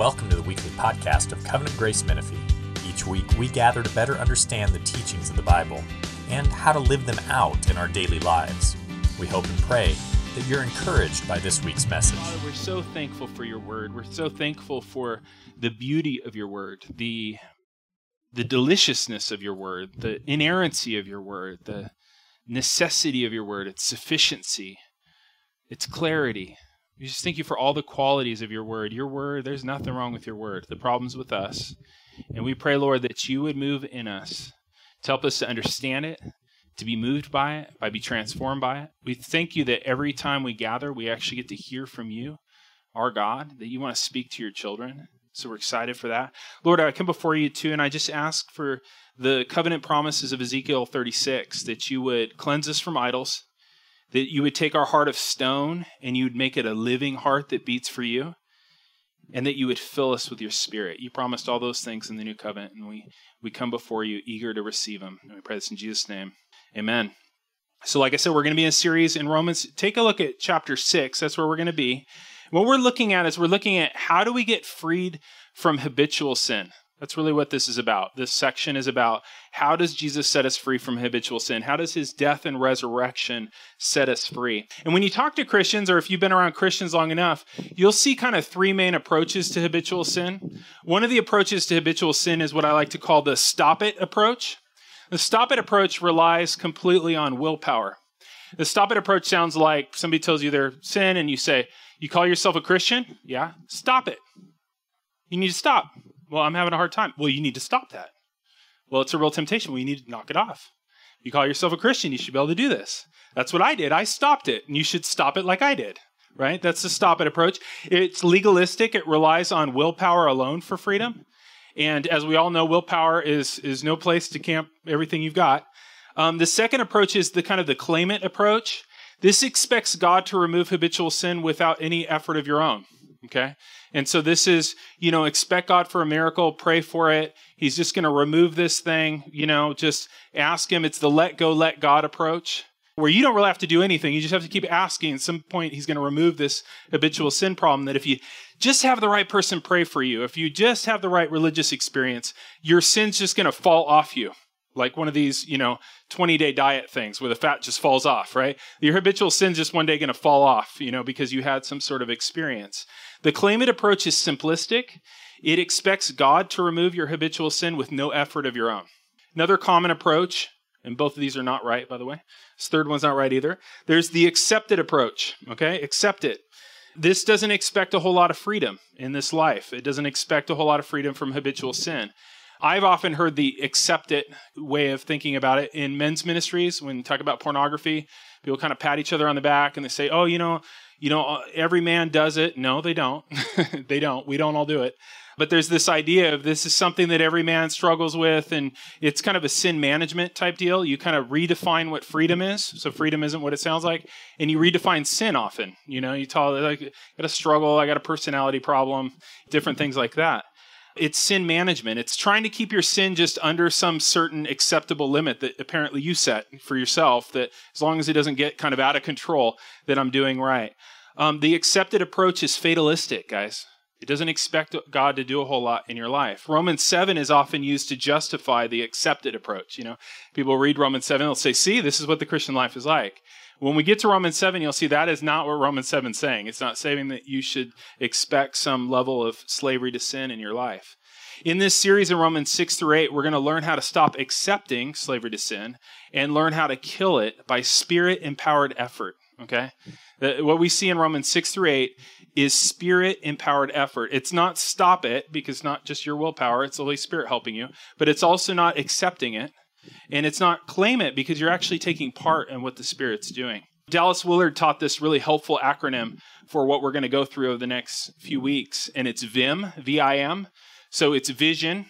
Welcome to the weekly podcast of Covenant Grace Menifee. Each week, we gather to better understand the teachings of the Bible and how to live them out in our daily lives. We hope and pray that you're encouraged by this week's message. Father, we're so thankful for your word. We're so thankful for the beauty of your word, the the deliciousness of your word, the inerrancy of your word, the necessity of your word, its sufficiency, its clarity. We just thank you for all the qualities of your word. Your word, there's nothing wrong with your word. The problem's with us. And we pray, Lord, that you would move in us to help us to understand it, to be moved by it, by be transformed by it. We thank you that every time we gather, we actually get to hear from you, our God, that you want to speak to your children. So we're excited for that. Lord, I come before you too, and I just ask for the covenant promises of Ezekiel 36 that you would cleanse us from idols, that you would take our heart of stone and you would make it a living heart that beats for you, and that you would fill us with your spirit. You promised all those things in the new covenant, and we, we come before you eager to receive them. And we pray this in Jesus' name. Amen. So, like I said, we're going to be in a series in Romans. Take a look at chapter 6. That's where we're going to be. What we're looking at is we're looking at how do we get freed from habitual sin. That's really what this is about. This section is about how does Jesus set us free from habitual sin? How does his death and resurrection set us free? And when you talk to Christians, or if you've been around Christians long enough, you'll see kind of three main approaches to habitual sin. One of the approaches to habitual sin is what I like to call the stop it approach. The stop it approach relies completely on willpower. The stop it approach sounds like somebody tells you their sin and you say, You call yourself a Christian? Yeah, stop it. You need to stop. Well, I'm having a hard time. Well, you need to stop that. Well, it's a real temptation. Well, you need to knock it off. You call yourself a Christian, you should be able to do this. That's what I did. I stopped it, and you should stop it like I did. Right? That's the stop it approach. It's legalistic. It relies on willpower alone for freedom. And as we all know, willpower is is no place to camp everything you've got. Um, the second approach is the kind of the claim it approach. This expects God to remove habitual sin without any effort of your own. Okay? And so this is, you know, expect God for a miracle, pray for it. He's just going to remove this thing, you know, just ask Him. It's the let go, let God approach, where you don't really have to do anything. You just have to keep asking. At some point, He's going to remove this habitual sin problem that if you just have the right person pray for you, if you just have the right religious experience, your sin's just going to fall off you like one of these, you know, 20 day diet things where the fat just falls off, right? Your habitual sin's just one day going to fall off, you know, because you had some sort of experience. The claim it approach is simplistic. It expects God to remove your habitual sin with no effort of your own. Another common approach, and both of these are not right, by the way. This third one's not right either. There's the accepted approach, okay? Accept it. This doesn't expect a whole lot of freedom in this life. It doesn't expect a whole lot of freedom from habitual sin. I've often heard the accept it way of thinking about it in men's ministries when talk about pornography. People kind of pat each other on the back and they say, "Oh, you know, you know, uh, every man does it." No, they don't. they don't. We don't all do it. But there's this idea of this is something that every man struggles with, and it's kind of a sin management type deal. You kind of redefine what freedom is. So freedom isn't what it sounds like, and you redefine sin often. You know, you tell like, I got a struggle, I got a personality problem, different things like that. It's sin management. It's trying to keep your sin just under some certain acceptable limit that apparently you set for yourself, that as long as it doesn't get kind of out of control, that I'm doing right. Um, the accepted approach is fatalistic, guys. It doesn't expect God to do a whole lot in your life. Romans 7 is often used to justify the accepted approach. You know, people read Romans 7, they'll say, see, this is what the Christian life is like. When we get to Romans 7, you'll see that is not what Romans 7 is saying. It's not saying that you should expect some level of slavery to sin in your life. In this series in Romans 6 through 8, we're going to learn how to stop accepting slavery to sin and learn how to kill it by spirit empowered effort. Okay? What we see in Romans 6 through 8 is spirit empowered effort. It's not stop it because not just your willpower, it's the Holy Spirit helping you, but it's also not accepting it. And it's not claim it because you're actually taking part in what the Spirit's doing. Dallas Willard taught this really helpful acronym for what we're going to go through over the next few weeks, and it's VIM, V I M. So it's vision,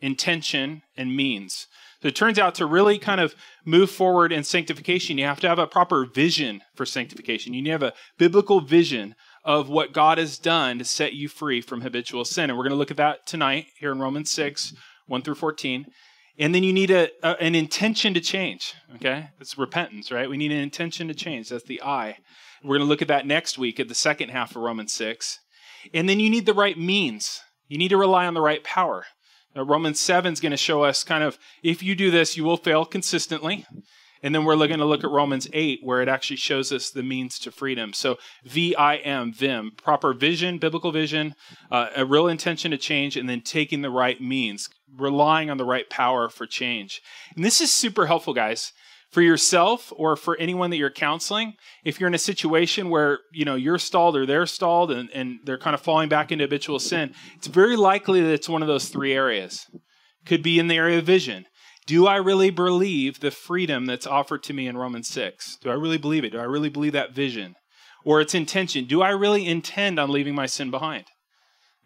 intention, and means. So it turns out to really kind of move forward in sanctification, you have to have a proper vision for sanctification. You need to have a biblical vision of what God has done to set you free from habitual sin. And we're going to look at that tonight here in Romans 6, 1 through 14. And then you need a, a, an intention to change. Okay? It's repentance, right? We need an intention to change. That's the I. We're going to look at that next week at the second half of Romans 6. And then you need the right means. You need to rely on the right power. Uh, Romans 7 is going to show us kind of if you do this, you will fail consistently. And then we're going to look at Romans 8, where it actually shows us the means to freedom. So, V I M, VIM, proper vision, biblical vision, uh, a real intention to change, and then taking the right means, relying on the right power for change. And this is super helpful, guys for yourself or for anyone that you're counseling if you're in a situation where you know you're stalled or they're stalled and, and they're kind of falling back into habitual sin it's very likely that it's one of those three areas could be in the area of vision do i really believe the freedom that's offered to me in romans 6 do i really believe it do i really believe that vision or its intention do i really intend on leaving my sin behind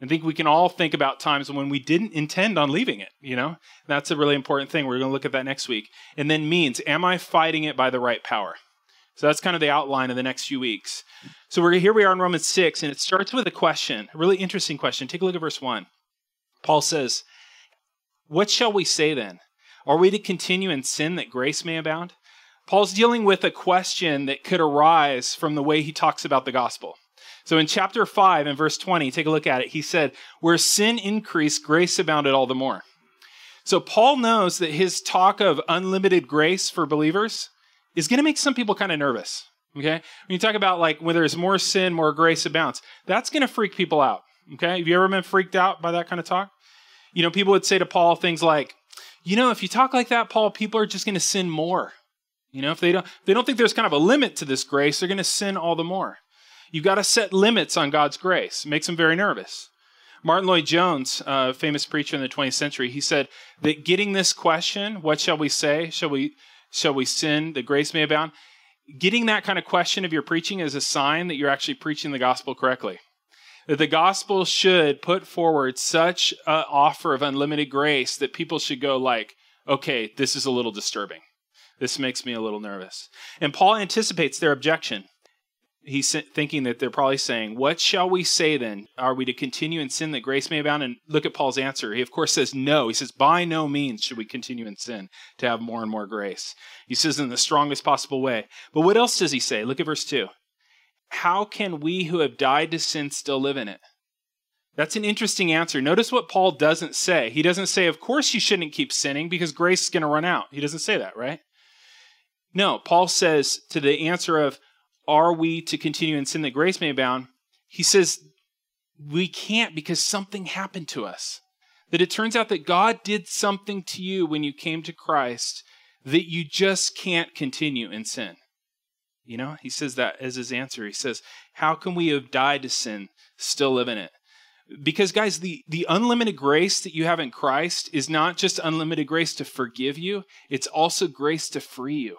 I think we can all think about times when we didn't intend on leaving it, you know? That's a really important thing. We're going to look at that next week. And then means, am I fighting it by the right power? So that's kind of the outline of the next few weeks. So we're here we are in Romans 6 and it starts with a question, a really interesting question. Take a look at verse 1. Paul says, "What shall we say then? Are we to continue in sin that grace may abound?" Paul's dealing with a question that could arise from the way he talks about the gospel. So in chapter 5 and verse 20, take a look at it. He said, Where sin increased, grace abounded all the more. So Paul knows that his talk of unlimited grace for believers is going to make some people kind of nervous. Okay? When you talk about like when there's more sin, more grace abounds, that's going to freak people out. Okay? Have you ever been freaked out by that kind of talk? You know, people would say to Paul things like, you know, if you talk like that, Paul, people are just going to sin more. You know, if they don't, if they don't think there's kind of a limit to this grace, they're going to sin all the more. You've got to set limits on God's grace. It makes them very nervous. Martyn Lloyd-Jones, a famous preacher in the 20th century, he said that getting this question, what shall we say? Shall we shall we sin that grace may abound? Getting that kind of question of your preaching is a sign that you're actually preaching the gospel correctly. That the gospel should put forward such an offer of unlimited grace that people should go like, okay, this is a little disturbing. This makes me a little nervous. And Paul anticipates their objection he's thinking that they're probably saying, What shall we say then? Are we to continue in sin that grace may abound? And look at Paul's answer. He, of course, says no. He says, By no means should we continue in sin to have more and more grace. He says in the strongest possible way. But what else does he say? Look at verse 2. How can we who have died to sin still live in it? That's an interesting answer. Notice what Paul doesn't say. He doesn't say, Of course you shouldn't keep sinning because grace is going to run out. He doesn't say that, right? No, Paul says to the answer of, are we to continue in sin that grace may abound? He says we can't because something happened to us. That it turns out that God did something to you when you came to Christ that you just can't continue in sin. You know, he says that as his answer. He says, How can we have died to sin, still live in it? Because, guys, the, the unlimited grace that you have in Christ is not just unlimited grace to forgive you, it's also grace to free you.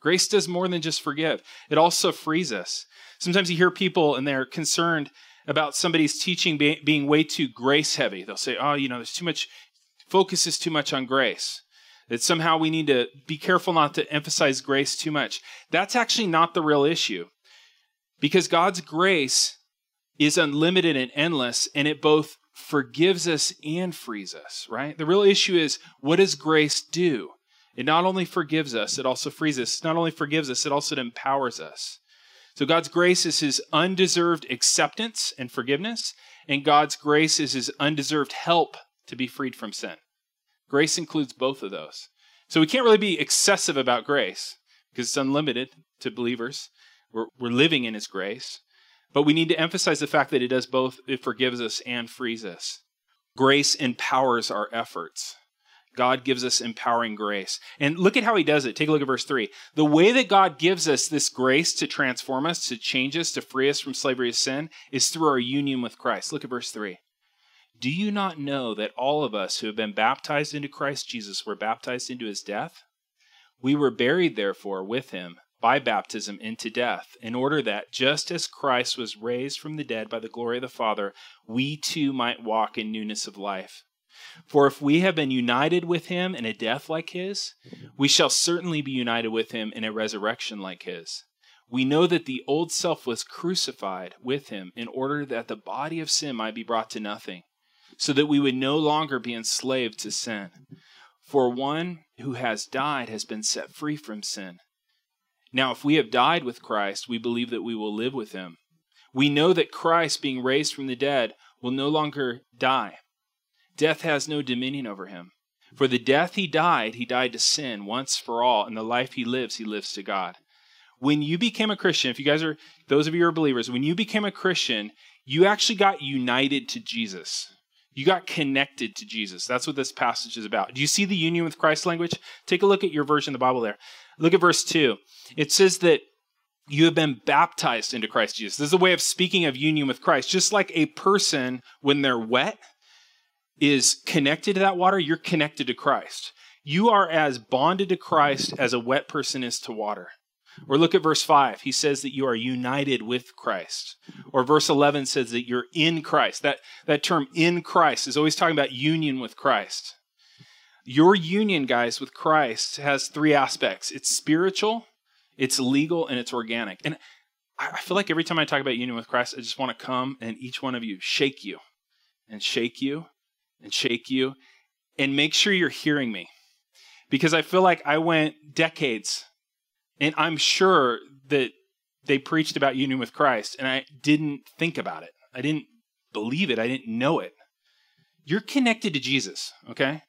Grace does more than just forgive, it also frees us. Sometimes you hear people and they're concerned about somebody's teaching be, being way too grace heavy. They'll say, oh, you know, there's too much, focus is too much on grace. That somehow we need to be careful not to emphasize grace too much. That's actually not the real issue. Because God's grace is unlimited and endless, and it both forgives us and frees us, right? The real issue is what does grace do? It not only forgives us, it also frees us. It not only forgives us, it also empowers us. So God's grace is his undeserved acceptance and forgiveness, and God's grace is his undeserved help to be freed from sin. Grace includes both of those. So we can't really be excessive about grace because it's unlimited to believers. We're, we're living in his grace. But we need to emphasize the fact that it does both, it forgives us and frees us. Grace empowers our efforts. God gives us empowering grace. And look at how he does it. Take a look at verse 3. The way that God gives us this grace to transform us, to change us, to free us from slavery to sin is through our union with Christ. Look at verse 3. Do you not know that all of us who have been baptized into Christ Jesus were baptized into his death? We were buried, therefore, with him by baptism into death, in order that, just as Christ was raised from the dead by the glory of the Father, we too might walk in newness of life. For if we have been united with him in a death like his, we shall certainly be united with him in a resurrection like his. We know that the old self was crucified with him in order that the body of sin might be brought to nothing, so that we would no longer be enslaved to sin. For one who has died has been set free from sin. Now, if we have died with Christ, we believe that we will live with him. We know that Christ, being raised from the dead, will no longer die. Death has no dominion over him. For the death he died, he died to sin once for all, and the life he lives, he lives to God. When you became a Christian, if you guys are, those of you who are believers, when you became a Christian, you actually got united to Jesus. You got connected to Jesus. That's what this passage is about. Do you see the union with Christ language? Take a look at your version of the Bible there. Look at verse 2. It says that you have been baptized into Christ Jesus. This is a way of speaking of union with Christ. Just like a person, when they're wet, is connected to that water, you're connected to Christ. You are as bonded to Christ as a wet person is to water. Or look at verse 5. He says that you are united with Christ. Or verse 11 says that you're in Christ. That, that term in Christ is always talking about union with Christ. Your union, guys, with Christ has three aspects it's spiritual, it's legal, and it's organic. And I feel like every time I talk about union with Christ, I just want to come and each one of you shake you and shake you and shake you and make sure you're hearing me. Because I feel like I went decades and I'm sure that they preached about union with Christ and I didn't think about it. I didn't believe it. I didn't know it. You're connected to Jesus, okay?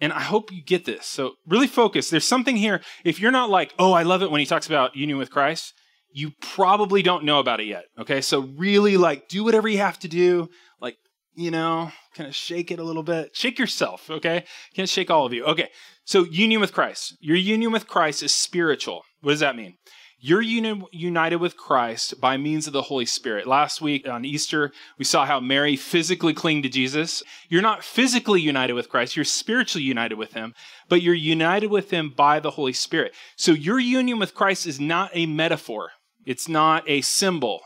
And I hope you get this. So really focus. There's something here. If you're not like, oh, I love it when he talks about union with Christ, you probably don't know about it yet. Okay. So really like do whatever you have to do. Like, you know, kind of shake it a little bit. Shake yourself. Okay. Can't shake all of you. Okay. So union with Christ. Your union with Christ is spiritual. What does that mean? You're uni- united with Christ by means of the Holy Spirit. Last week on Easter, we saw how Mary physically clung to Jesus. You're not physically united with Christ, you're spiritually united with Him, but you're united with Him by the Holy Spirit. So your union with Christ is not a metaphor, it's not a symbol,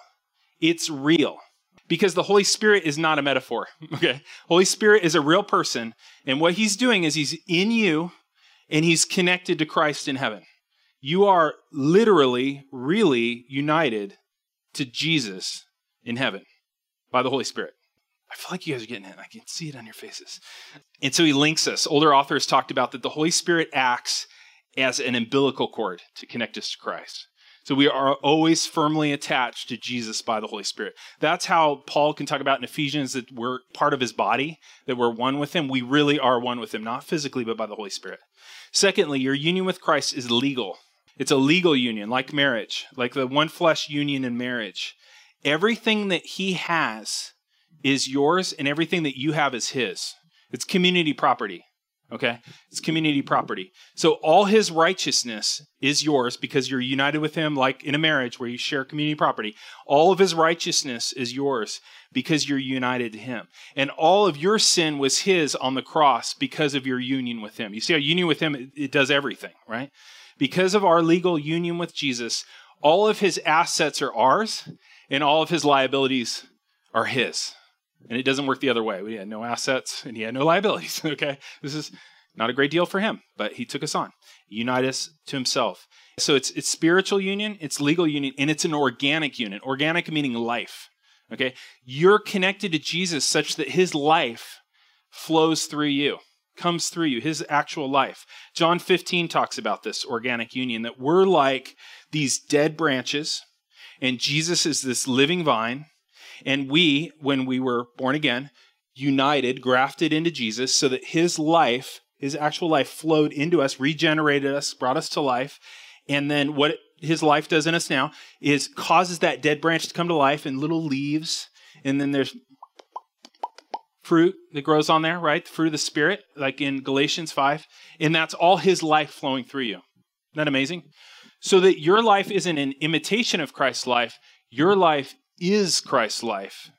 it's real. Because the Holy Spirit is not a metaphor. Okay. Holy Spirit is a real person, and what He's doing is He's in you and He's connected to Christ in heaven you are literally, really united to Jesus in heaven by the Holy Spirit. I feel like you guys are getting it. I can see it on your faces. And so he links us. Older authors talked about that the Holy Spirit acts as an umbilical cord to connect us to Christ. So we are always firmly attached to Jesus by the Holy Spirit. That's how Paul can talk about in Ephesians that we're part of his body, that we're one with him. We really are one with him, not physically, but by the Holy Spirit. Secondly, your union with Christ is legal. It's a legal union, like marriage, like the one flesh union in marriage. Everything that he has is yours, and everything that you have is his. It's community property. Okay? It's community property. So all his righteousness is yours because you're united with him, like in a marriage where you share community property. All of his righteousness is yours because you're united to him. And all of your sin was his on the cross because of your union with him. You see, our union with him, it, it does everything, right? because of our legal union with Jesus, all of his assets are ours and all of his liabilities are his. And it doesn't work the other way. We had no assets and he had no liabilities. Okay. This is not a great deal for him, but he took us on, unite us to himself. So it's it's spiritual union, it's legal union, and it's an organic union. Organic meaning life. Okay. You're connected to Jesus such that his life flows through you comes through you, his actual life. John 15 talks about this organic union that we're like these dead branches, and Jesus is this living vine. And we, when we were born again, united, grafted into Jesus so that his life, his actual life, flowed into us, regenerated us, brought us to life. And then what his life does in us now is causes that dead branch to come to life in little leaves. And then there's fruit that grows on there, right? The fruit of the Spirit, like in Galatians 5. And that's all his life flowing through you. Isn't that amazing? So that your life isn't an imitation of Christ's life, your life is Christ's life.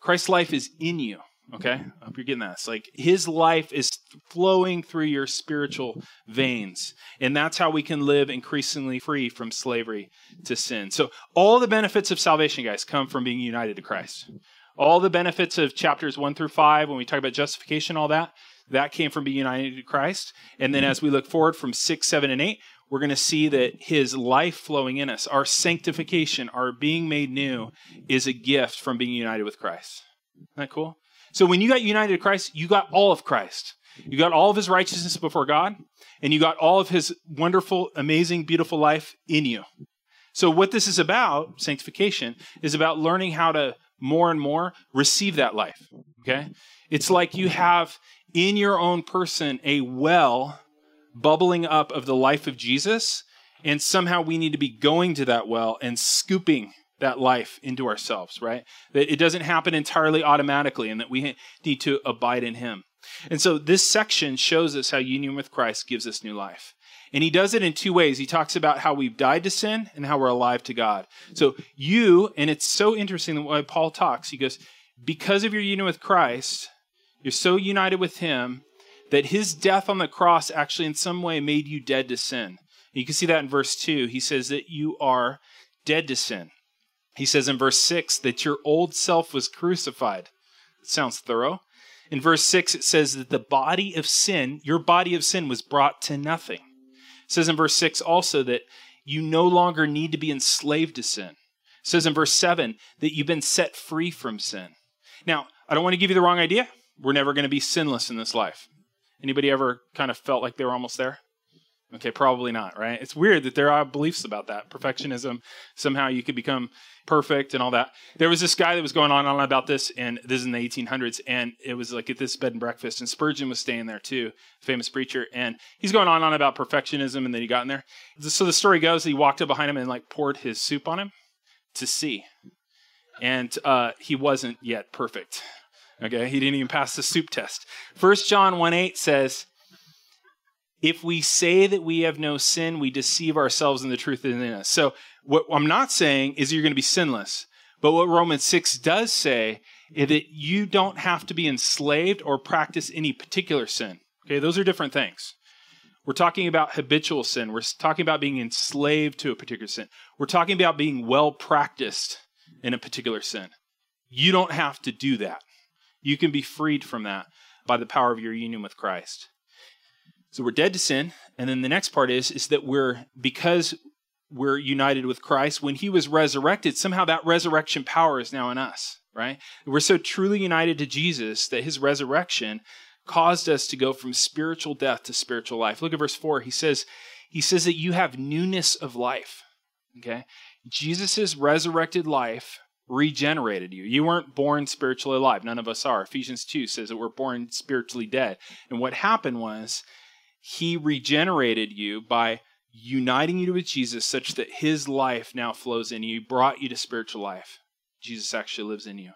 Christ's life is in you. Okay? Mm-hmm. I hope you're getting that. It's like his life is flowing through your spiritual veins. And that's how we can live increasingly free from slavery to sin. So, all the benefits of salvation, guys, come from being united to Christ. All the benefits of chapters one through five, when we talk about justification, all that, that came from being united to Christ. And then mm-hmm. as we look forward from six, seven, and eight, we're going to see that his life flowing in us, our sanctification, our being made new, is a gift from being united with Christ. Isn't that cool? So when you got united to Christ, you got all of Christ. You got all of his righteousness before God, and you got all of his wonderful, amazing, beautiful life in you. So what this is about, sanctification, is about learning how to more and more, receive that life. Okay? It's like you have in your own person a well bubbling up of the life of Jesus, and somehow we need to be going to that well and scooping that life into ourselves, right? That it doesn't happen entirely automatically and that we need to abide in Him. And so this section shows us how union with Christ gives us new life. And he does it in two ways. He talks about how we've died to sin and how we're alive to God. So you, and it's so interesting the way Paul talks, he goes, because of your union with Christ, you're so united with him that his death on the cross actually in some way made you dead to sin. You can see that in verse 2. He says that you are dead to sin. He says in verse 6 that your old self was crucified. It sounds thorough. In verse 6, it says that the body of sin, your body of sin, was brought to nothing. It says in verse 6 also that you no longer need to be enslaved to sin. It says in verse 7 that you've been set free from sin. Now, I don't want to give you the wrong idea. We're never going to be sinless in this life. Anybody ever kind of felt like they were almost there? Okay, probably not, right? It's weird that there are beliefs about that. Perfectionism, somehow you could become perfect and all that. There was this guy that was going on and on about this, and this is in the 1800s, and it was like at this bed and breakfast, and Spurgeon was staying there too, famous preacher, and he's going on and on about perfectionism, and then he got in there. So the story goes, he walked up behind him and like poured his soup on him to see, and uh, he wasn't yet perfect. Okay, he didn't even pass the soup test. First John 1 8 says, if we say that we have no sin, we deceive ourselves and the truth is in us. So, what I'm not saying is you're going to be sinless. But what Romans 6 does say is that you don't have to be enslaved or practice any particular sin. Okay, those are different things. We're talking about habitual sin. We're talking about being enslaved to a particular sin. We're talking about being well practiced in a particular sin. You don't have to do that. You can be freed from that by the power of your union with Christ. So we're dead to sin, and then the next part is is that we're because we're united with Christ, when he was resurrected, somehow that resurrection power is now in us, right? We're so truly united to Jesus that his resurrection caused us to go from spiritual death to spiritual life. Look at verse 4. He says he says that you have newness of life. Okay? Jesus' resurrected life regenerated you. You weren't born spiritually alive. None of us are. Ephesians 2 says that we're born spiritually dead. And what happened was he regenerated you by uniting you with Jesus such that his life now flows in you. He brought you to spiritual life. Jesus actually lives in you.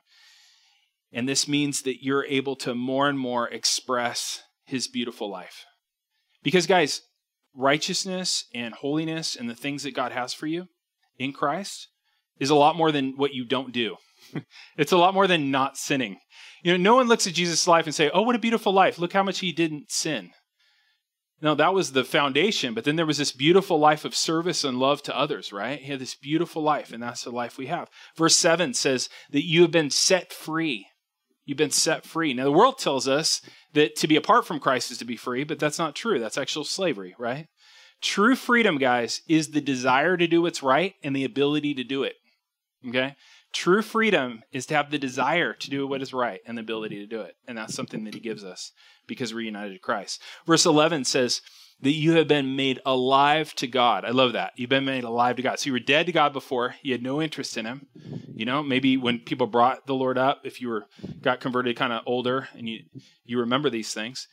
And this means that you're able to more and more express his beautiful life. Because, guys, righteousness and holiness and the things that God has for you in Christ is a lot more than what you don't do. it's a lot more than not sinning. You know, no one looks at Jesus' life and say, "Oh, what a beautiful life. Look how much he didn't sin." No, that was the foundation. But then there was this beautiful life of service and love to others, right? He had this beautiful life, and that's the life we have. Verse 7 says that you have been set free. You've been set free. Now, the world tells us that to be apart from Christ is to be free, but that's not true. That's actual slavery, right? True freedom, guys, is the desire to do what's right and the ability to do it. Okay? True freedom is to have the desire to do what is right and the ability to do it. And that's something that he gives us because we're united to Christ. Verse 11 says that you have been made alive to God. I love that. You've been made alive to God. So you were dead to God before. You had no interest in him. You know, maybe when people brought the Lord up, if you were got converted kind of older and you you remember these things,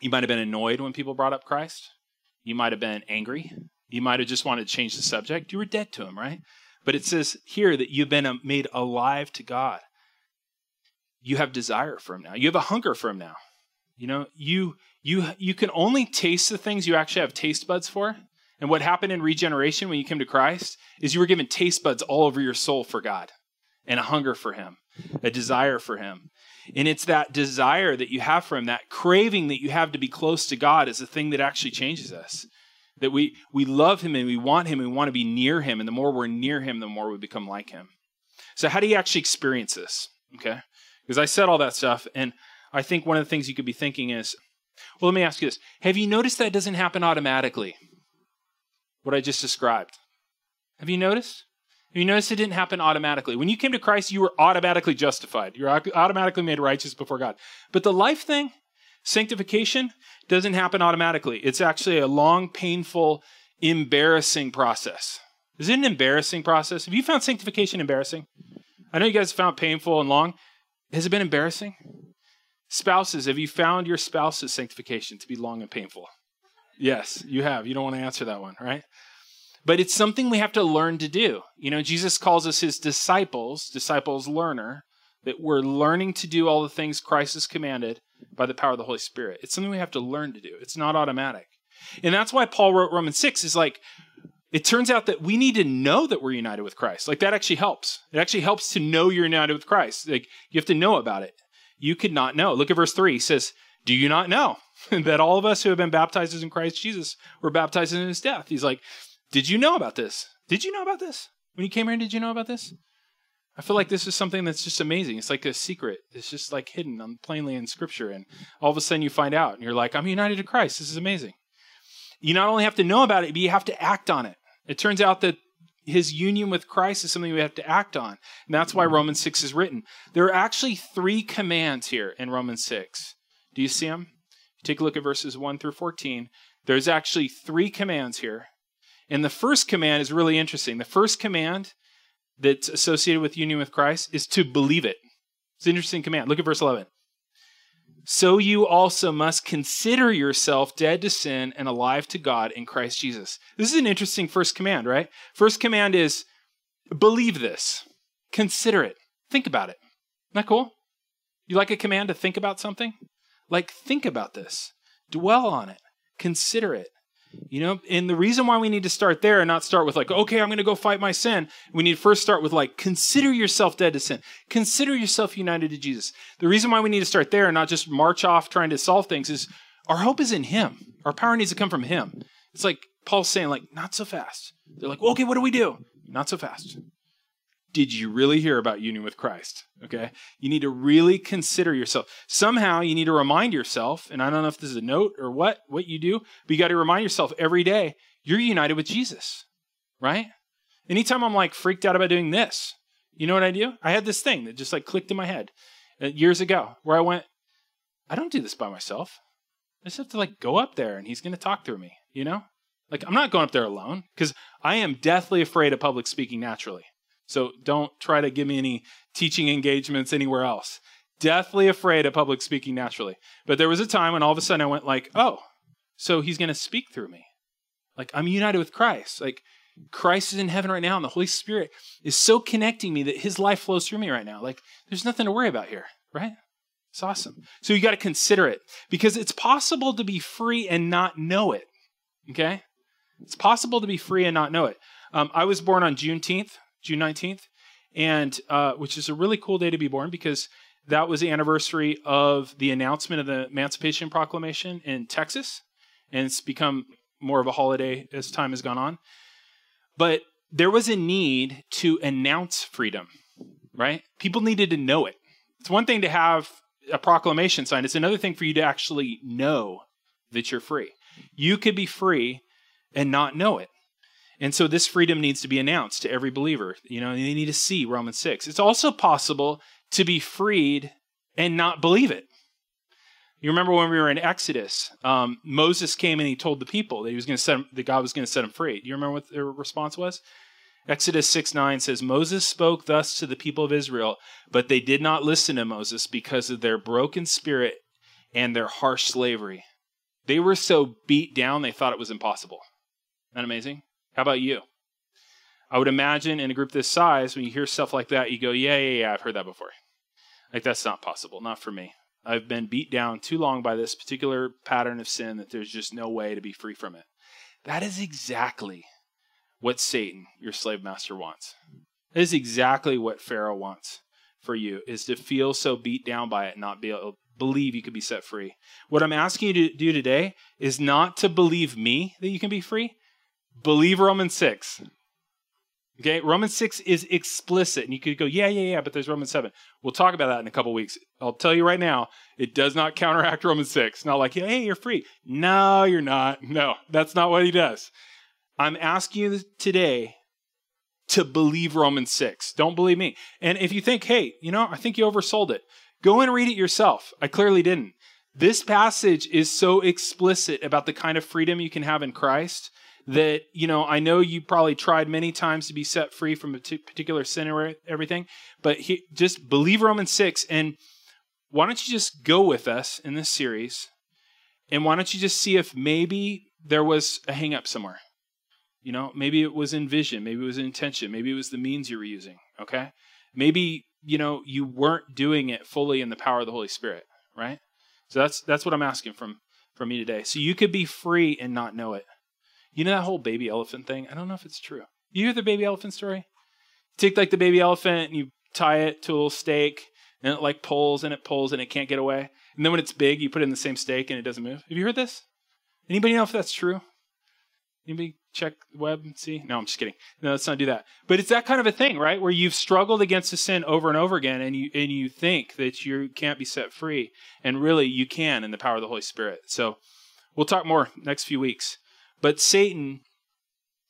you might have been annoyed when people brought up Christ. You might have been angry. You might have just wanted to change the subject. You were dead to him, right? But it says here that you've been um, made alive to God. You have desire for him now. You have a hunger for him now. You know, you you you can only taste the things you actually have taste buds for. And what happened in regeneration when you came to Christ is you were given taste buds all over your soul for God and a hunger for him, a desire for him. And it's that desire that you have for him, that craving that you have to be close to God is the thing that actually changes us that we we love him and we want him and we want to be near him. And the more we're near him the more we become like him. So how do you actually experience this? Okay. Because i said all that stuff and i think one of the things you could be thinking is well let me ask you this. Have you noticed that doesn't happen automatically? What i just described. Have you noticed? Have you noticed it didn't happen automatically? When you came to christ you were automatically justified. You're automatically made righteous before god. But the life thing sanctification doesn't happen automatically. It's actually a long, painful, embarrassing process. Is it an embarrassing process? Have you found sanctification embarrassing? I know you guys found painful and long. Has it been embarrassing? Spouses, have you found your spouse's sanctification to be long and painful? Yes, you have. You don't want to answer that one, right? But it's something we have to learn to do. You know, Jesus calls us his disciples, disciples learner, that we're learning to do all the things Christ has commanded by the power of the Holy Spirit. It's something we have to learn to do. It's not automatic. And that's why Paul wrote Romans 6 is like, it turns out that we need to know that we're united with Christ. Like that actually helps. It actually helps to know you're united with Christ. Like you have to know about it. You could not know. Look at verse 3. He says, Do you not know that all of us who have been baptized in Christ Jesus were baptized in his death? He's like, Did you know about this? Did you know about this? When you came here, did you know about this? I feel like this is something that's just amazing. It's like a secret. It's just like hidden um, plainly in Scripture, and all of a sudden you find out, and you're like, "I'm united to Christ. This is amazing." You not only have to know about it, but you have to act on it. It turns out that his union with Christ is something we have to act on, and that's why Romans six is written. There are actually three commands here in Romans six. Do you see them? Take a look at verses one through fourteen. There's actually three commands here, and the first command is really interesting. The first command that's associated with union with Christ is to believe it. It's an interesting command. Look at verse 11. So you also must consider yourself dead to sin and alive to God in Christ Jesus. This is an interesting first command, right? First command is believe this, consider it, think about it. Isn't that cool? You like a command to think about something? Like, think about this, dwell on it, consider it. You know, and the reason why we need to start there and not start with like, okay, I'm going to go fight my sin. We need to first start with like, consider yourself dead to sin. Consider yourself united to Jesus. The reason why we need to start there and not just march off trying to solve things is our hope is in Him. Our power needs to come from Him. It's like Paul's saying, like, not so fast. They're like, well, okay, what do we do? Not so fast did you really hear about union with Christ? Okay. You need to really consider yourself. Somehow you need to remind yourself, and I don't know if this is a note or what, what you do, but you got to remind yourself every day you're united with Jesus, right? Anytime I'm like freaked out about doing this, you know what I do? I had this thing that just like clicked in my head uh, years ago where I went, I don't do this by myself. I just have to like go up there and he's going to talk through me, you know? Like I'm not going up there alone because I am deathly afraid of public speaking naturally. So don't try to give me any teaching engagements anywhere else. Deathly afraid of public speaking naturally. But there was a time when all of a sudden I went like, oh, so he's going to speak through me. Like I'm united with Christ. Like Christ is in heaven right now, and the Holy Spirit is so connecting me that his life flows through me right now. Like there's nothing to worry about here, right? It's awesome. So you got to consider it because it's possible to be free and not know it. Okay? It's possible to be free and not know it. Um, I was born on Juneteenth, June 19th, and uh, which is a really cool day to be born because that was the anniversary of the announcement of the Emancipation Proclamation in Texas, and it's become more of a holiday as time has gone on. But there was a need to announce freedom, right? People needed to know it. It's one thing to have a proclamation signed, it's another thing for you to actually know that you're free. You could be free and not know it. And so this freedom needs to be announced to every believer. You know, they need to see Romans 6. It's also possible to be freed and not believe it. You remember when we were in Exodus, um, Moses came and he told the people that he was going to set them, that God was going to set them free. Do you remember what their response was? Exodus 6 9 says, Moses spoke thus to the people of Israel, but they did not listen to Moses because of their broken spirit and their harsh slavery. They were so beat down, they thought it was impossible. Isn't that amazing? How about you? I would imagine in a group this size, when you hear stuff like that, you go, yeah, yeah, yeah, I've heard that before. Like, that's not possible, not for me. I've been beat down too long by this particular pattern of sin that there's just no way to be free from it. That is exactly what Satan, your slave master, wants. That is exactly what Pharaoh wants for you, is to feel so beat down by it not be able to believe you could be set free. What I'm asking you to do today is not to believe me that you can be free, Believe Romans 6. Okay, Romans 6 is explicit. And you could go, yeah, yeah, yeah, but there's Romans 7. We'll talk about that in a couple weeks. I'll tell you right now, it does not counteract Romans 6. Not like, hey, you're free. No, you're not. No, that's not what he does. I'm asking you today to believe Romans 6. Don't believe me. And if you think, hey, you know, I think you oversold it, go and read it yourself. I clearly didn't. This passage is so explicit about the kind of freedom you can have in Christ that, you know, I know you probably tried many times to be set free from a t- particular sin or everything, but he, just believe Romans 6. And why don't you just go with us in this series? And why don't you just see if maybe there was a hang up somewhere? You know, maybe it was in vision, maybe it was intention, maybe it was the means you were using, okay? Maybe, you know, you weren't doing it fully in the power of the Holy Spirit, right? So that's that's what I'm asking from from me today. So you could be free and not know it. You know that whole baby elephant thing? I don't know if it's true. You hear the baby elephant story? You take like the baby elephant and you tie it to a little stake and it like pulls and it pulls and it can't get away. And then when it's big, you put it in the same stake and it doesn't move. Have you heard this? Anybody know if that's true? Anybody check the web and see? No, I'm just kidding. No, let's not do that. But it's that kind of a thing, right? Where you've struggled against a sin over and over again, and you and you think that you can't be set free, and really you can in the power of the Holy Spirit. So we'll talk more next few weeks. But Satan,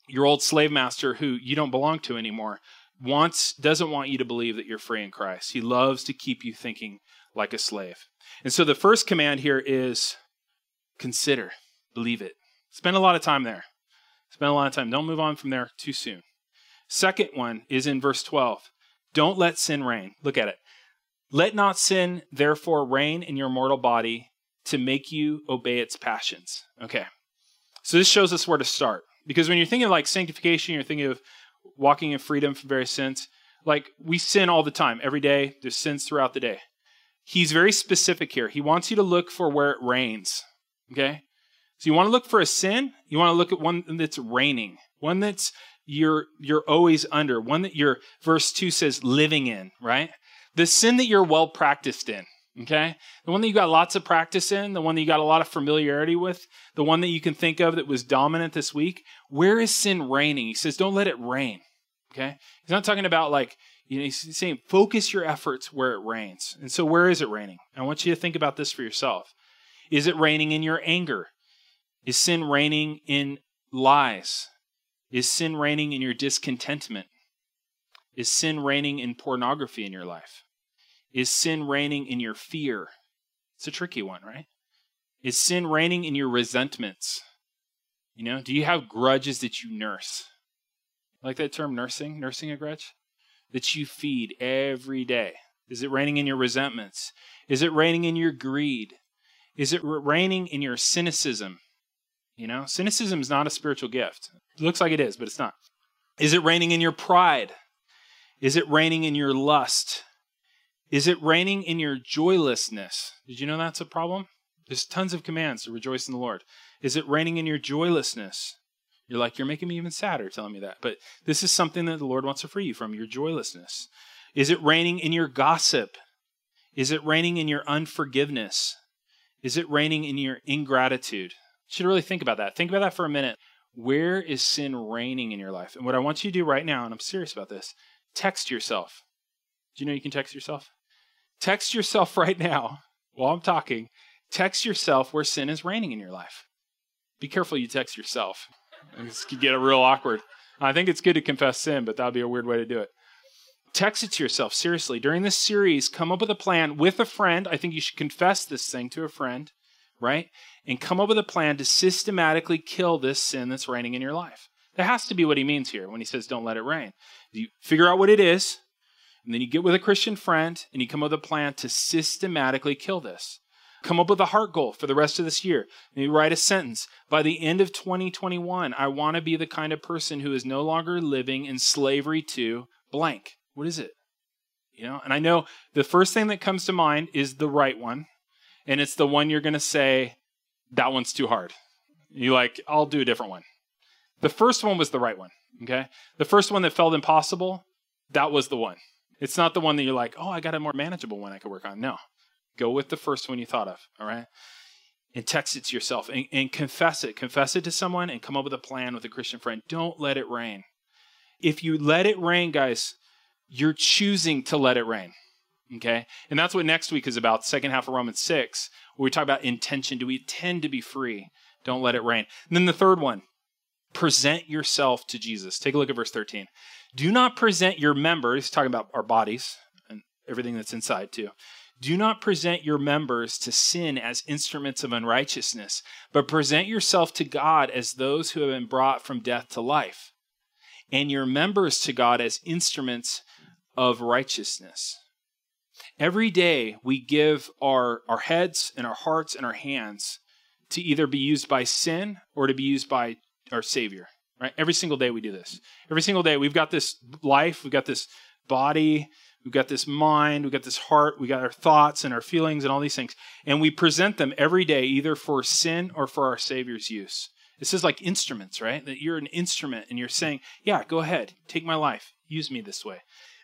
your old slave master who you don't belong to anymore, wants doesn't want you to believe that you're free in Christ. He loves to keep you thinking like a slave. And so the first command here is consider, believe it. Spend a lot of time there. Spend a lot of time. Don't move on from there too soon. Second one is in verse 12. Don't let sin reign. Look at it. Let not sin therefore reign in your mortal body to make you obey its passions. Okay. So this shows us where to start. Because when you're thinking of like sanctification, you're thinking of walking in freedom from various sins. Like we sin all the time, every day. There's sins throughout the day. He's very specific here. He wants you to look for where it reigns. Okay? So you want to look for a sin, you want to look at one that's reigning, one that's you're you're always under, one that your verse 2 says living in, right? The sin that you're well practiced in, okay? The one that you got lots of practice in, the one that you got a lot of familiarity with, the one that you can think of that was dominant this week, where is sin reigning? He says don't let it reign. Okay? He's not talking about like you know, he's saying focus your efforts where it reigns. And so where is it reigning? I want you to think about this for yourself. Is it reigning in your anger? Is sin reigning in lies? Is sin reigning in your discontentment? Is sin reigning in pornography in your life? Is sin reigning in your fear? It's a tricky one, right? Is sin reigning in your resentments? You know, do you have grudges that you nurse? Like that term nursing, nursing a grudge? That you feed every day. Is it reigning in your resentments? Is it reigning in your greed? Is it reigning in your cynicism? You know, cynicism is not a spiritual gift. It looks like it is, but it's not. Is it reigning in your pride? Is it reigning in your lust? Is it reigning in your joylessness? Did you know that's a problem? There's tons of commands to rejoice in the Lord. Is it reigning in your joylessness? You're like, you're making me even sadder telling me that. But this is something that the Lord wants to free you from your joylessness. Is it reigning in your gossip? Is it reigning in your unforgiveness? Is it reigning in your ingratitude? You should really think about that. Think about that for a minute. Where is sin reigning in your life? And what I want you to do right now, and I'm serious about this, text yourself. Do you know you can text yourself? Text yourself right now while I'm talking. Text yourself where sin is reigning in your life. Be careful you text yourself. This could get real awkward. I think it's good to confess sin, but that would be a weird way to do it. Text it to yourself, seriously. During this series, come up with a plan with a friend. I think you should confess this thing to a friend, right? and come up with a plan to systematically kill this sin that's reigning in your life. That has to be what he means here when he says, don't let it reign. You figure out what it is, and then you get with a Christian friend and you come up with a plan to systematically kill this. Come up with a heart goal for the rest of this year. Maybe write a sentence. By the end of 2021, I want to be the kind of person who is no longer living in slavery to blank. What is it? You know, and I know the first thing that comes to mind is the right one. And it's the one you're going to say, that one's too hard. You like, I'll do a different one. The first one was the right one. Okay. The first one that felt impossible, that was the one. It's not the one that you're like, oh, I got a more manageable one I could work on. No. Go with the first one you thought of. All right. And text it to yourself and, and confess it. Confess it to someone and come up with a plan with a Christian friend. Don't let it reign. If you let it reign, guys, you're choosing to let it reign. Okay? And that's what next week is about, second half of Romans 6, where we talk about intention. Do we tend to be free? Don't let it reign. And then the third one, present yourself to Jesus. Take a look at verse 13. Do not present your members, talking about our bodies and everything that's inside too. Do not present your members to sin as instruments of unrighteousness, but present yourself to God as those who have been brought from death to life, and your members to God as instruments of righteousness. Every day we give our, our heads and our hearts and our hands to either be used by sin or to be used by our Savior. Right? Every single day we do this. Every single day we've got this life, we've got this body, we've got this mind, we've got this heart, we got our thoughts and our feelings and all these things. And we present them every day either for sin or for our Savior's use. This is like instruments, right? That you're an instrument and you're saying, yeah, go ahead, take my life, use me this way.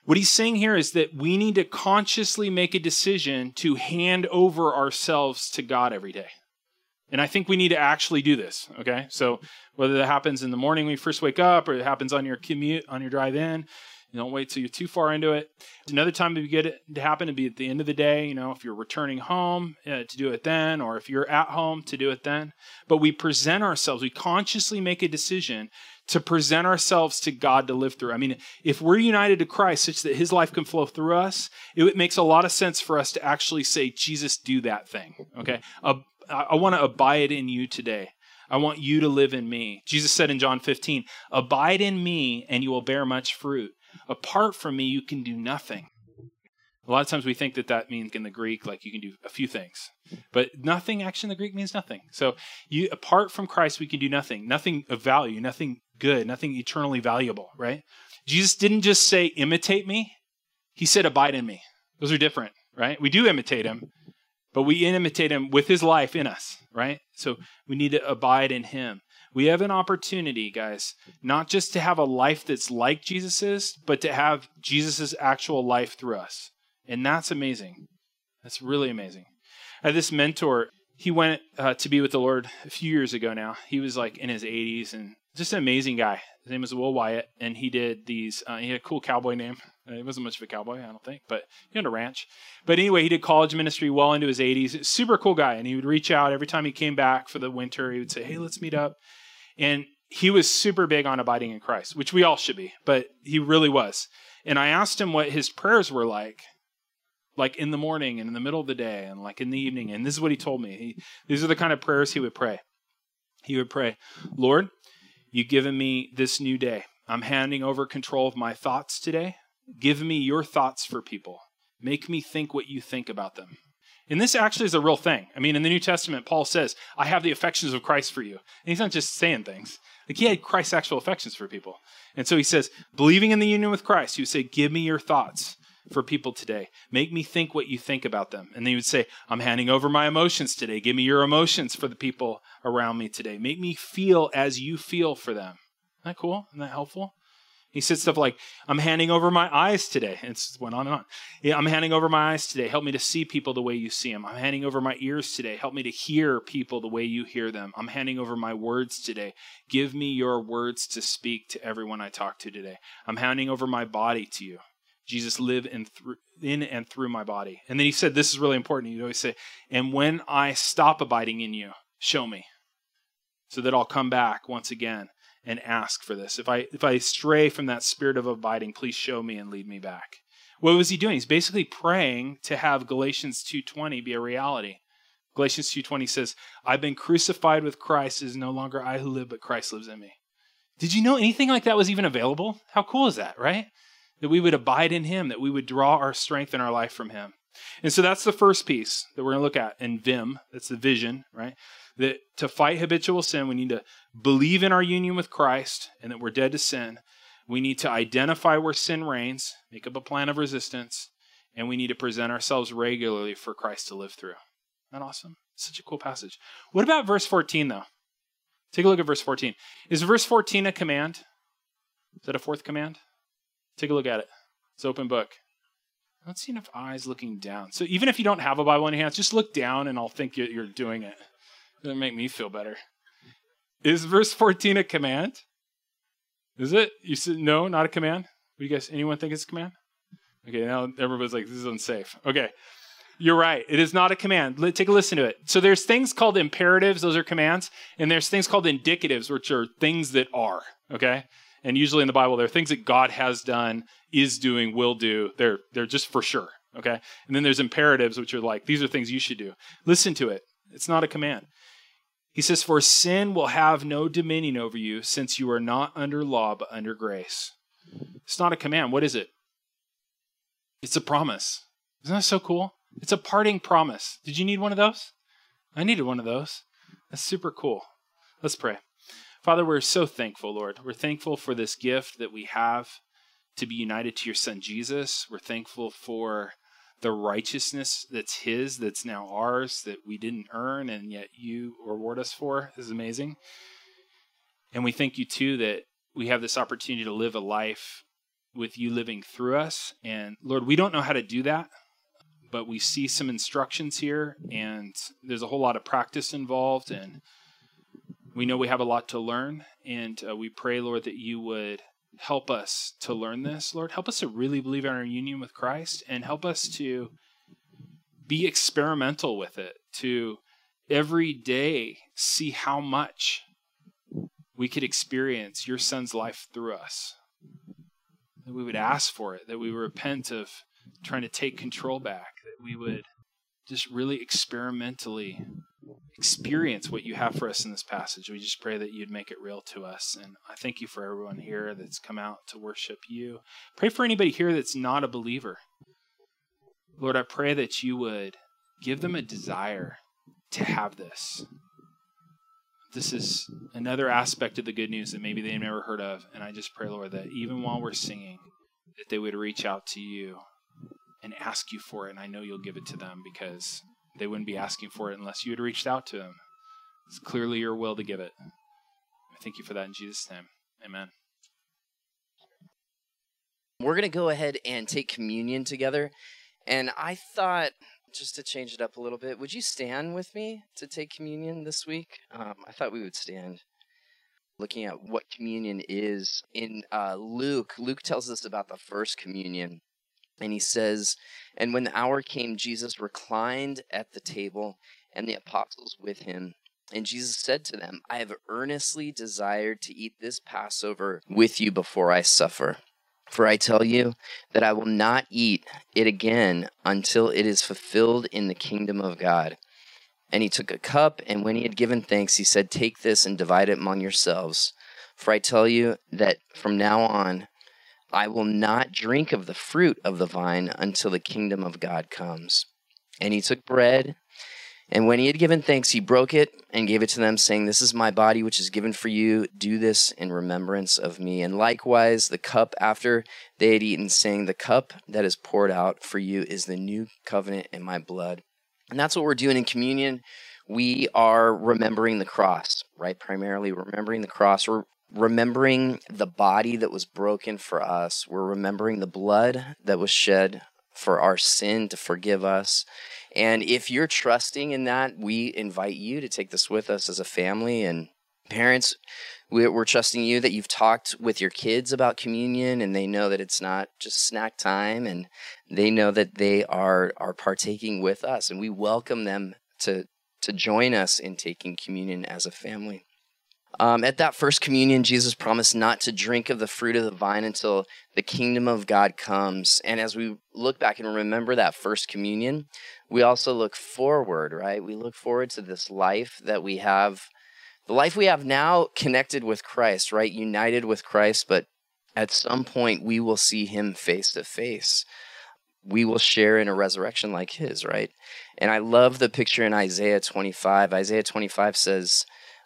What he's saying here is that we need to consciously make a decision to hand over ourselves to God every day. And I think we need to actually do this, okay? So whether that happens in the morning when you first wake up or it happens on your commute, on your drive in, you don't wait till you're too far into it. Another time to get it to happen to be at the end of the day, you know, if you're returning home uh, to do it then, or if you're at home to do it then. But we present ourselves, we consciously make a decision to present ourselves to God to live through. I mean, if we're united to Christ such that his life can flow through us, it makes a lot of sense for us to actually say, Jesus, do that thing. Okay. I want to abide in you today. I want you to live in me. Jesus said in John 15, Abide in me, and you will bear much fruit. Apart from me, you can do nothing. A lot of times we think that that means in the Greek, like you can do a few things, but nothing actually in the Greek means nothing. So, you apart from Christ, we can do nothing, nothing of value, nothing good, nothing eternally valuable, right? Jesus didn't just say, imitate me, he said, abide in me. Those are different, right? We do imitate him, but we imitate him with his life in us, right? So we need to abide in him. We have an opportunity, guys, not just to have a life that's like Jesus's, but to have Jesus's actual life through us. And that's amazing. That's really amazing. I had this mentor, he went uh, to be with the Lord a few years ago now. He was like in his 80s and just an amazing guy. His name was Will Wyatt, and he did these. Uh, he had a cool cowboy name. Uh, he wasn't much of a cowboy, I don't think, but he owned a ranch. But anyway, he did college ministry well into his 80s. Super cool guy, and he would reach out every time he came back for the winter. He would say, "Hey, let's meet up," and he was super big on abiding in Christ, which we all should be, but he really was. And I asked him what his prayers were like, like in the morning and in the middle of the day and like in the evening. And this is what he told me. He, these are the kind of prayers he would pray. He would pray, Lord, You've given me this new day. I'm handing over control of my thoughts today. Give me your thoughts for people. Make me think what you think about them. And this actually is a real thing. I mean, in the New Testament, Paul says, I have the affections of Christ for you. And he's not just saying things. Like he had Christ's actual affections for people. And so he says, believing in the union with Christ, you say, Give me your thoughts for people today. Make me think what you think about them. And then he would say, I'm handing over my emotions today. Give me your emotions for the people around me today. Make me feel as you feel for them. Isn't that cool? Isn't that helpful? He said stuff like, I'm handing over my eyes today. And it went on and on. Yeah, I'm handing over my eyes today. Help me to see people the way you see them. I'm handing over my ears today. Help me to hear people the way you hear them. I'm handing over my words today. Give me your words to speak to everyone I talk to today. I'm handing over my body to you. Jesus live in, through, in and through my body. And then he said, This is really important. He'd always say, And when I stop abiding in you, show me, so that I'll come back once again and ask for this. If I if I stray from that spirit of abiding, please show me and lead me back. What was he doing? He's basically praying to have Galatians 2:20 be a reality. Galatians 2:20 says, "I've been crucified with Christ; it is no longer I who live, but Christ lives in me." Did you know anything like that was even available? How cool is that, right? That we would abide in him, that we would draw our strength in our life from him. And so that's the first piece that we're going to look at in VIM. That's the vision, right? That to fight habitual sin, we need to believe in our union with Christ and that we're dead to sin. We need to identify where sin reigns, make up a plan of resistance, and we need to present ourselves regularly for Christ to live through. Isn't that awesome? Such a cool passage. What about verse 14, though? Take a look at verse 14. Is verse 14 a command? Is that a fourth command? Take a look at it. It's open book. I don't see enough eyes looking down. So even if you don't have a Bible in your hands, just look down and I'll think you're doing it. It'll make me feel better. Is verse 14 a command? Is it? You said no, not a command? What do you guys, anyone think it's a command? Okay, now everybody's like, this is unsafe. Okay. You're right. It is not a command. Take a listen to it. So there's things called imperatives, those are commands, and there's things called indicatives, which are things that are. Okay? And usually in the Bible, there are things that God has done, is doing, will do. They're they're just for sure. Okay? And then there's imperatives, which are like, these are things you should do. Listen to it. It's not a command. He says, For sin will have no dominion over you, since you are not under law, but under grace. It's not a command. What is it? It's a promise. Isn't that so cool? It's a parting promise. Did you need one of those? I needed one of those. That's super cool. Let's pray. Father, we're so thankful, Lord. We're thankful for this gift that we have to be united to your son Jesus. We're thankful for the righteousness that's his, that's now ours, that we didn't earn and yet you reward us for. This is amazing. And we thank you too that we have this opportunity to live a life with you living through us. And Lord, we don't know how to do that, but we see some instructions here, and there's a whole lot of practice involved. And we know we have a lot to learn. And uh, we pray, Lord, that you would help us to learn this, Lord. Help us to really believe in our union with Christ and help us to be experimental with it, to every day see how much we could experience your son's life through us. That we would ask for it, that we repent of trying to take control back, that we would just really experimentally experience what you have for us in this passage. We just pray that you'd make it real to us. And I thank you for everyone here that's come out to worship you. Pray for anybody here that's not a believer. Lord, I pray that you would give them a desire to have this. This is another aspect of the good news that maybe they've never heard of. And I just pray, Lord, that even while we're singing, that they would reach out to you and ask you for it. And I know you'll give it to them because they wouldn't be asking for it unless you had reached out to them. It's clearly your will to give it. I thank you for that in Jesus' name. Amen. We're going to go ahead and take communion together. And I thought, just to change it up a little bit, would you stand with me to take communion this week? Um, I thought we would stand. Looking at what communion is in uh, Luke, Luke tells us about the first communion. And he says, And when the hour came, Jesus reclined at the table, and the apostles with him. And Jesus said to them, I have earnestly desired to eat this Passover with you before I suffer. For I tell you that I will not eat it again until it is fulfilled in the kingdom of God. And he took a cup, and when he had given thanks, he said, Take this and divide it among yourselves. For I tell you that from now on, I will not drink of the fruit of the vine until the kingdom of God comes. And he took bread, and when he had given thanks, he broke it and gave it to them, saying, This is my body, which is given for you. Do this in remembrance of me. And likewise, the cup after they had eaten, saying, The cup that is poured out for you is the new covenant in my blood. And that's what we're doing in communion. We are remembering the cross, right? Primarily remembering the cross. We're remembering the body that was broken for us. We're remembering the blood that was shed for our sin to forgive us. And if you're trusting in that, we invite you to take this with us as a family and parents. We're trusting you that you've talked with your kids about communion and they know that it's not just snack time and they know that they are, are partaking with us and we welcome them to, to join us in taking communion as a family. Um, at that first communion, Jesus promised not to drink of the fruit of the vine until the kingdom of God comes. And as we look back and remember that first communion, we also look forward, right? We look forward to this life that we have, the life we have now connected with Christ, right? United with Christ, but at some point we will see him face to face. We will share in a resurrection like his, right? And I love the picture in Isaiah 25. Isaiah 25 says,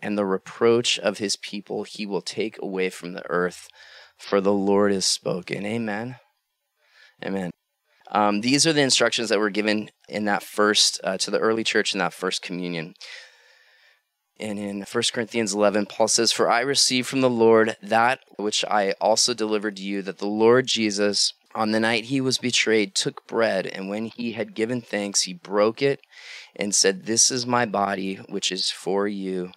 and the reproach of his people he will take away from the earth, for the Lord has spoken. Amen. Amen. Um, these are the instructions that were given in that first, uh, to the early church in that first communion. And in 1 Corinthians 11, Paul says, For I received from the Lord that which I also delivered to you, that the Lord Jesus, On the night he was betrayed, took bread, and when he had given thanks, he broke it and said, This is my body, which is for you.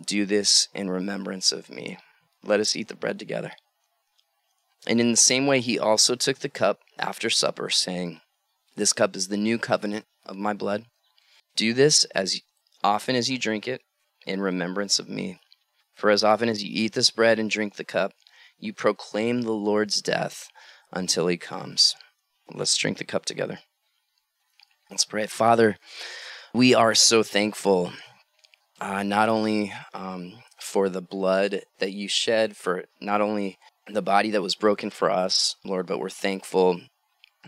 Do this in remembrance of me. Let us eat the bread together. And in the same way, he also took the cup after supper, saying, This cup is the new covenant of my blood. Do this as often as you drink it in remembrance of me. For as often as you eat this bread and drink the cup, you proclaim the Lord's death until he comes. Let's drink the cup together. Let's pray. Father, we are so thankful, uh, not only um, for the blood that you shed, for not only the body that was broken for us, Lord, but we're thankful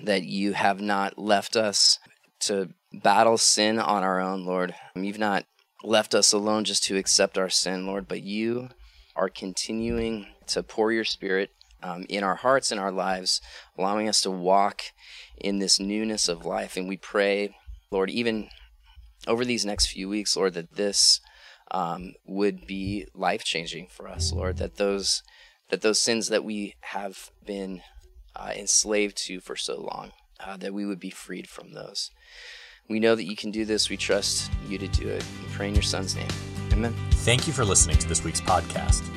that you have not left us to battle sin on our own, Lord. You've not left us alone just to accept our sin, Lord, but you are continuing to pour your spirit um, in our hearts and our lives, allowing us to walk in this newness of life. And we pray, Lord, even over these next few weeks, Lord, that this um, would be life changing for us, Lord. That those that those sins that we have been uh, enslaved to for so long, uh, that we would be freed from those. We know that you can do this. We trust you to do it. We pray in your Son's name. Amen. Thank you for listening to this week's podcast.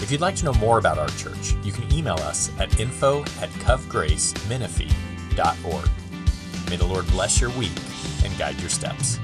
If you'd like to know more about our church, you can email us at info at covgracemenifee.org. May the Lord bless your week and guide your steps.